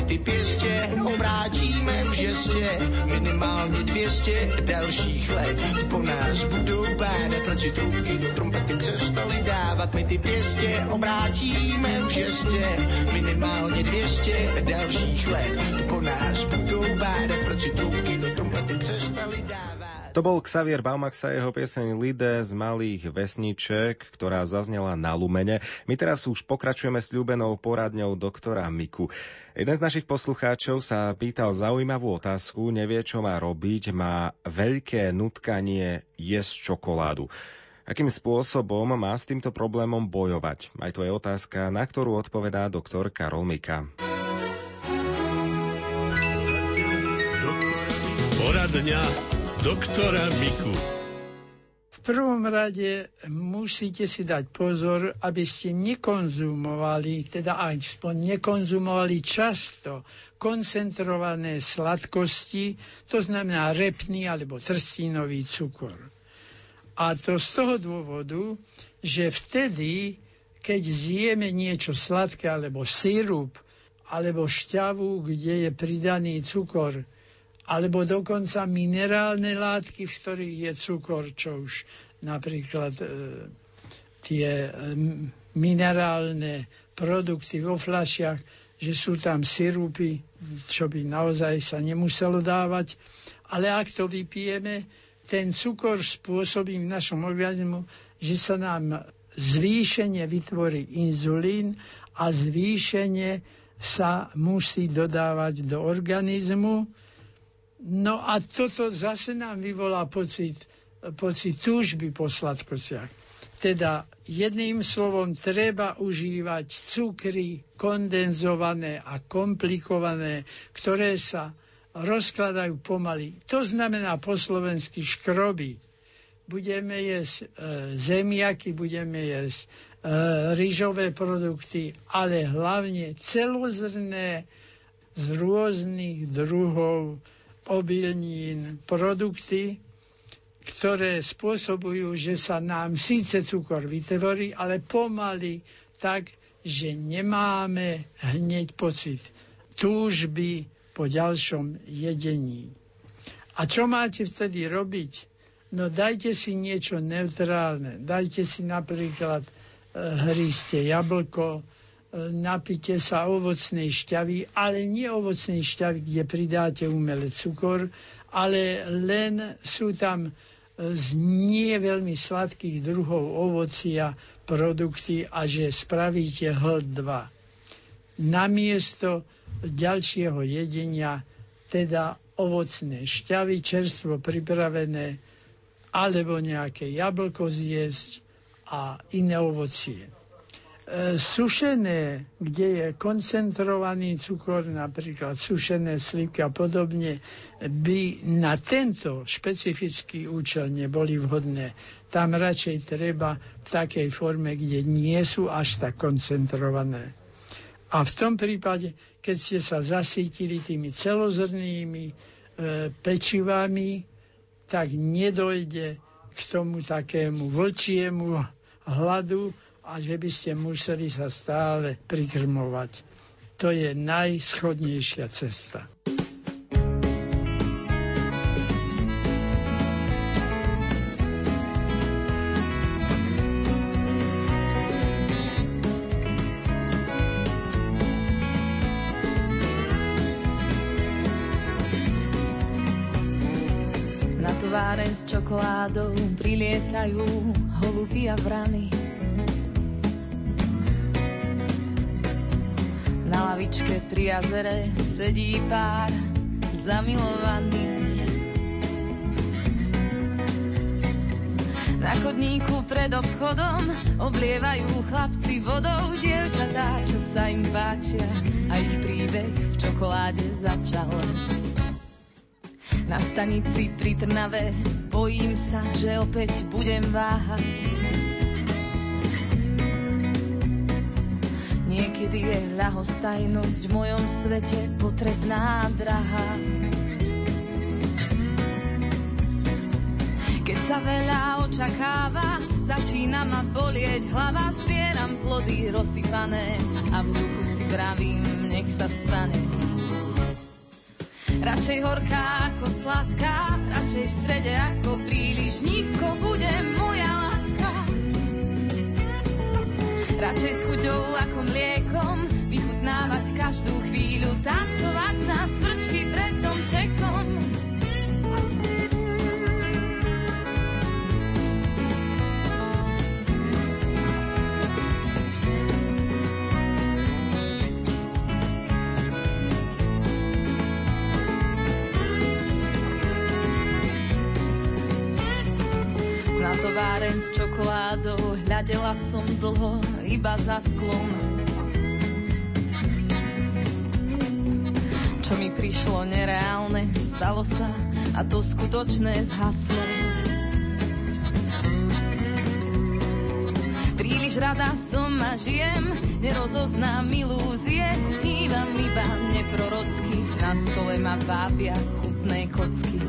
my ty pěstě obrátíme v žestě. Minimálně 200 dalších let po nás budou bádat, proč si trubky do trompety přestali dávat. My ty pěstě obrátíme v žestě. Minimálně 200 dalších let po nás budou bádat, proč si trubky do. To bol Xavier Baumax a jeho pieseň Lide z malých vesniček, ktorá zaznela na Lumene. My teraz už pokračujeme s ľúbenou poradňou doktora Miku. Jeden z našich poslucháčov sa pýtal zaujímavú otázku, nevie, čo má robiť, má veľké nutkanie jesť čokoládu. Akým spôsobom má s týmto problémom bojovať? Aj to je otázka, na ktorú odpovedá doktor Karol Mika. Poradňa doktora Miku. V prvom rade musíte si dať pozor, aby ste nekonzumovali, teda aspoň nekonzumovali často koncentrované sladkosti, to znamená repný alebo trstínový cukor. A to z toho dôvodu, že vtedy, keď zjeme niečo sladké alebo sirup, alebo šťavu, kde je pridaný cukor, alebo dokonca minerálne látky, v ktorých je cukor, čo už napríklad e, tie e, minerálne produkty vo fľašiach, že sú tam sirupy, čo by naozaj sa nemuselo dávať. Ale ak to vypijeme, ten cukor spôsobí v našom organizmu, že sa nám zvýšenie vytvorí inzulín a zvýšenie sa musí dodávať do organizmu No a toto zase nám vyvolá pocit, pocit túžby po sladkostiach. Teda jedným slovom treba užívať cukry kondenzované a komplikované, ktoré sa rozkladajú pomaly. To znamená po slovensky škroby. Budeme jesť e, zemiaky, budeme jesť e, rýžové produkty, ale hlavne celozrné z rôznych druhov obilnín, produkty, ktoré spôsobujú, že sa nám síce cukor vytvorí, ale pomaly tak, že nemáme hneď pocit túžby po ďalšom jedení. A čo máte vtedy robiť? No dajte si niečo neutrálne. Dajte si napríklad e, hríste jablko, napite sa ovocnej šťavy, ale nie ovocnej šťavy, kde pridáte umelý cukor, ale len sú tam z nie veľmi sladkých druhov ovocia produkty a že spravíte hl2. Namiesto ďalšieho jedenia teda ovocné šťavy, čerstvo pripravené, alebo nejaké jablko zjesť a iné ovocie. E, sušené, kde je koncentrovaný cukor, napríklad sušené slivky a podobne, by na tento špecifický účel neboli vhodné. Tam radšej treba v takej forme, kde nie sú až tak koncentrované. A v tom prípade, keď ste sa zasítili tými celozrnými e, pečivami, tak nedojde k tomu takému vlčiemu hladu, a že by ste museli sa stále prikrmovať. To je najschodnejšia cesta. Na továren s čokoládou prilietajú holuby a vrany. Lavičke pri jazere sedí pár zamilovaných. Na chodníku pred obchodom oblievajú chlapci vodou dievčatá, čo sa im páčia a ich príbeh v čokoláde začal. Na stanici pri Trnave bojím sa, že opäť budem váhať Niekedy je ľahostajnosť v mojom svete potrebná, drahá. Keď sa veľa očakáva, za Začína ma bolieť hlava, zbieram plody rozsypané a v duchu si vravím, nech sa stane. Radšej horká ako sladká, radšej v strede ako príliš nízko bude moja látka. Radšej s chuťou ako mliekom, vychutnávať každú chvíľu, tancovať na cvrčky pred domčekom. Továreň s čokoládou, hľadela som dlho iba za sklom. Čo mi prišlo nereálne, stalo sa a to skutočné zhaslo. Príliš rada som a žijem, nerozoznám ilúzie, snívam iba neprorocky, na stole ma vábia chutné kocky.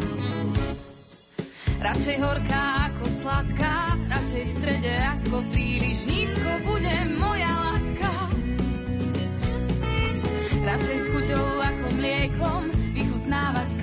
Radšej horká ako sladká, radšej v strede ako príliš nízko bude moja látka. Radšej s chuťou ako mliekom, vychutnávať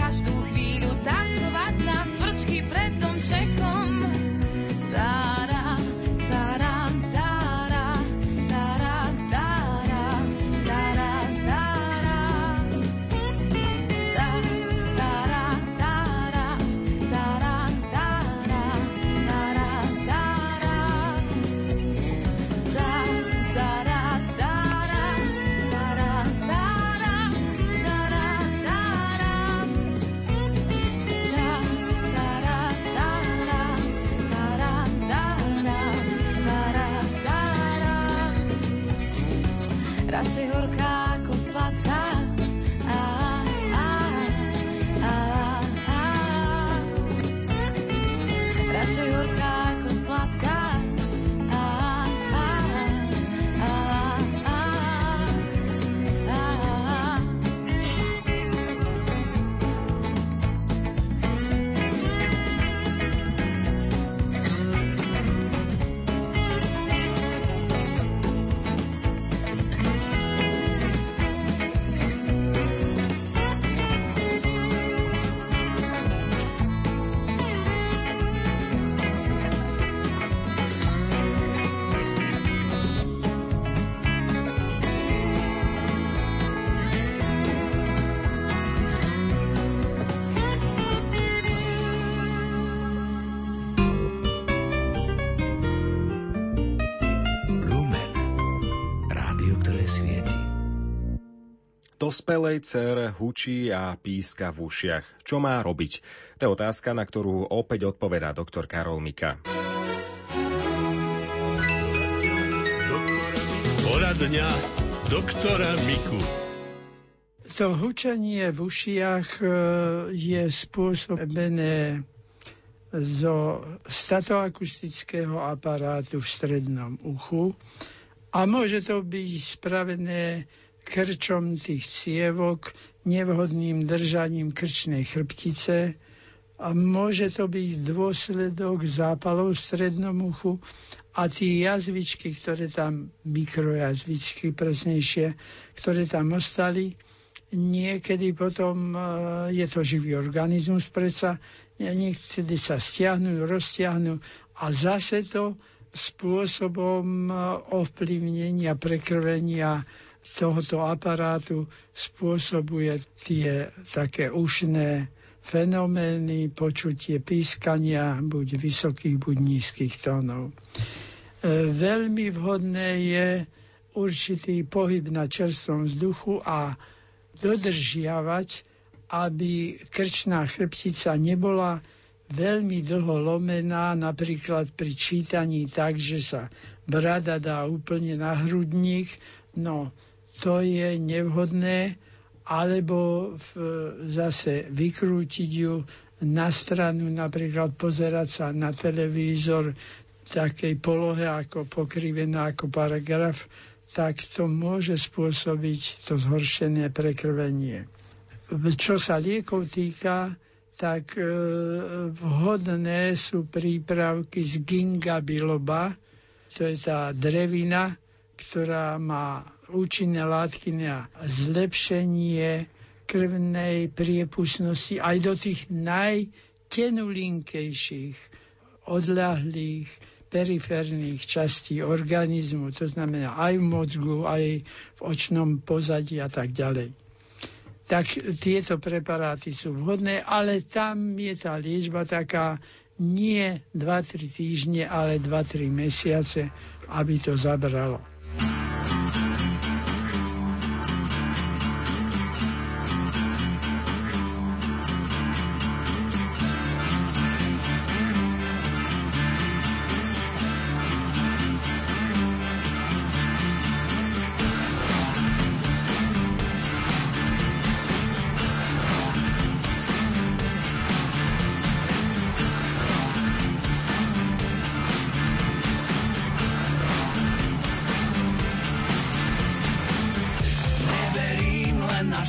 radšej horká. Dospelej cére hučí a píska v ušiach. Čo má robiť? To je otázka, na ktorú opäť odpovedá doktor Karol Mika. Poradňa doktora Miku. To hučanie v ušiach e, je spôsobené zo statoakustického aparátu v strednom uchu a môže to byť spravené krčom tých cievok, nevhodným držaním krčnej chrbtice. A môže to byť dôsledok zápalov v strednom uchu a tie jazvičky, ktoré tam, mikrojazvičky presnejšie, ktoré tam ostali, niekedy potom e, je to živý organizmus predsa, niekedy sa stiahnu, roztiahnu a zase to spôsobom e, ovplyvnenia, prekrvenia tohoto aparátu spôsobuje tie také ušné fenomény, počutie pískania buď vysokých, buď nízkych tónov. E, veľmi vhodné je určitý pohyb na čerstvom vzduchu a dodržiavať, aby krčná chrbtica nebola veľmi dlho lomená, napríklad pri čítaní tak, že sa brada dá úplne na hrudník, no to je nevhodné, alebo v, zase vykrútiť ju na stranu, napríklad pozerať sa na televízor v takej polohe ako pokrivená ako paragraf, tak to môže spôsobiť to zhoršené prekrvenie. Čo sa liekov týka, tak e, vhodné sú prípravky z ginga biloba. To je tá drevina, ktorá má účinné látky na zlepšenie krvnej priepustnosti aj do tých najtenulinkejších, odľahlých, periférnych častí organizmu, to znamená aj v mozgu, aj v očnom pozadí a tak ďalej. Tak tieto preparáty sú vhodné, ale tam je tá liečba taká nie 2-3 týždne, ale 2-3 mesiace, aby to zabralo.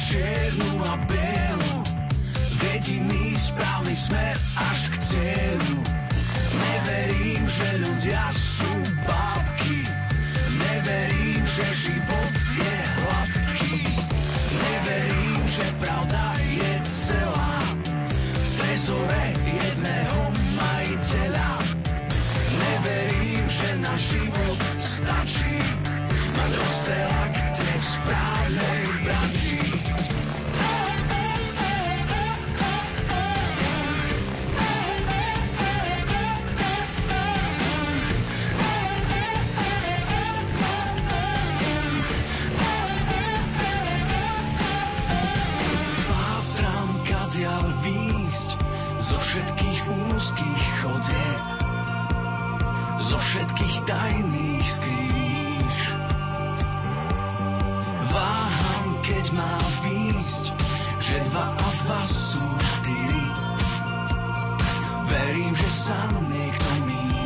čiernu a bielu. Jediný správny smer až k cieľu. Neverím, že ľudia sú bábky Neverím, že život je hladký. Neverím, že pravda je celá. V trezore jedného majiteľa. Neverím, že na život stačí. Mať rozstrelák tých tajných skrýš. Váham, keď má výsť, že dva a dva sú štyri. Verím, že sa niekto míli.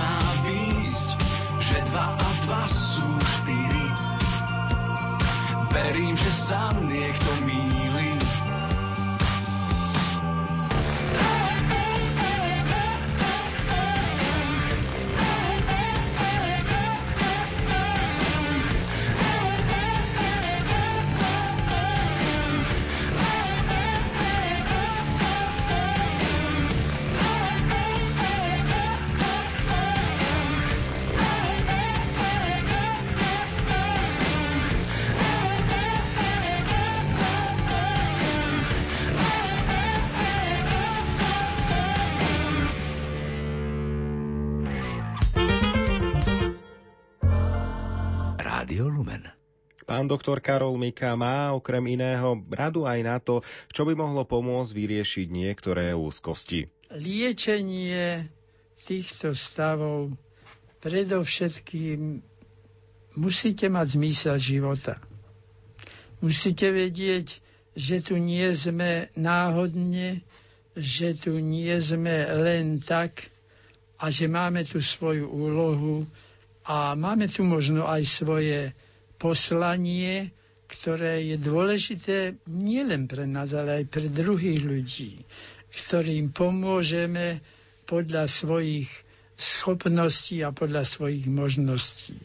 má výsť, že dva a dva sú štyri. Verím, že sám niekto míli. Pán doktor Karol Mika má okrem iného radu aj na to, čo by mohlo pomôcť vyriešiť niektoré úzkosti. Liečenie týchto stavov predovšetkým musíte mať zmysel života. Musíte vedieť, že tu nie sme náhodne, že tu nie sme len tak a že máme tu svoju úlohu a máme tu možno aj svoje poslanie, ktoré je dôležité nielen pre nás, ale aj pre druhých ľudí, ktorým pomôžeme podľa svojich schopností a podľa svojich možností.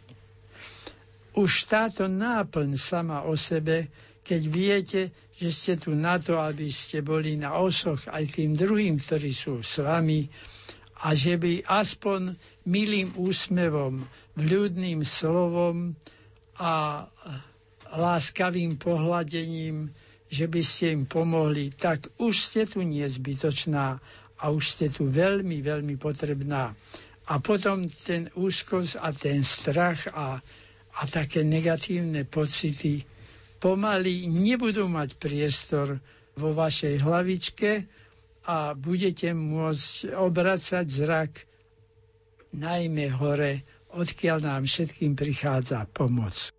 Už táto náplň sama o sebe, keď viete, že ste tu na to, aby ste boli na osoch aj tým druhým, ktorí sú s vami, a že by aspoň milým úsmevom, vľudným slovom a láskavým pohľadením, že by ste im pomohli, tak už ste tu nezbytočná a už ste tu veľmi, veľmi potrebná. A potom ten úzkosť a ten strach a, a také negatívne pocity pomaly nebudú mať priestor vo vašej hlavičke a budete môcť obracať zrak najmä hore, odkiaľ nám všetkým prichádza pomoc.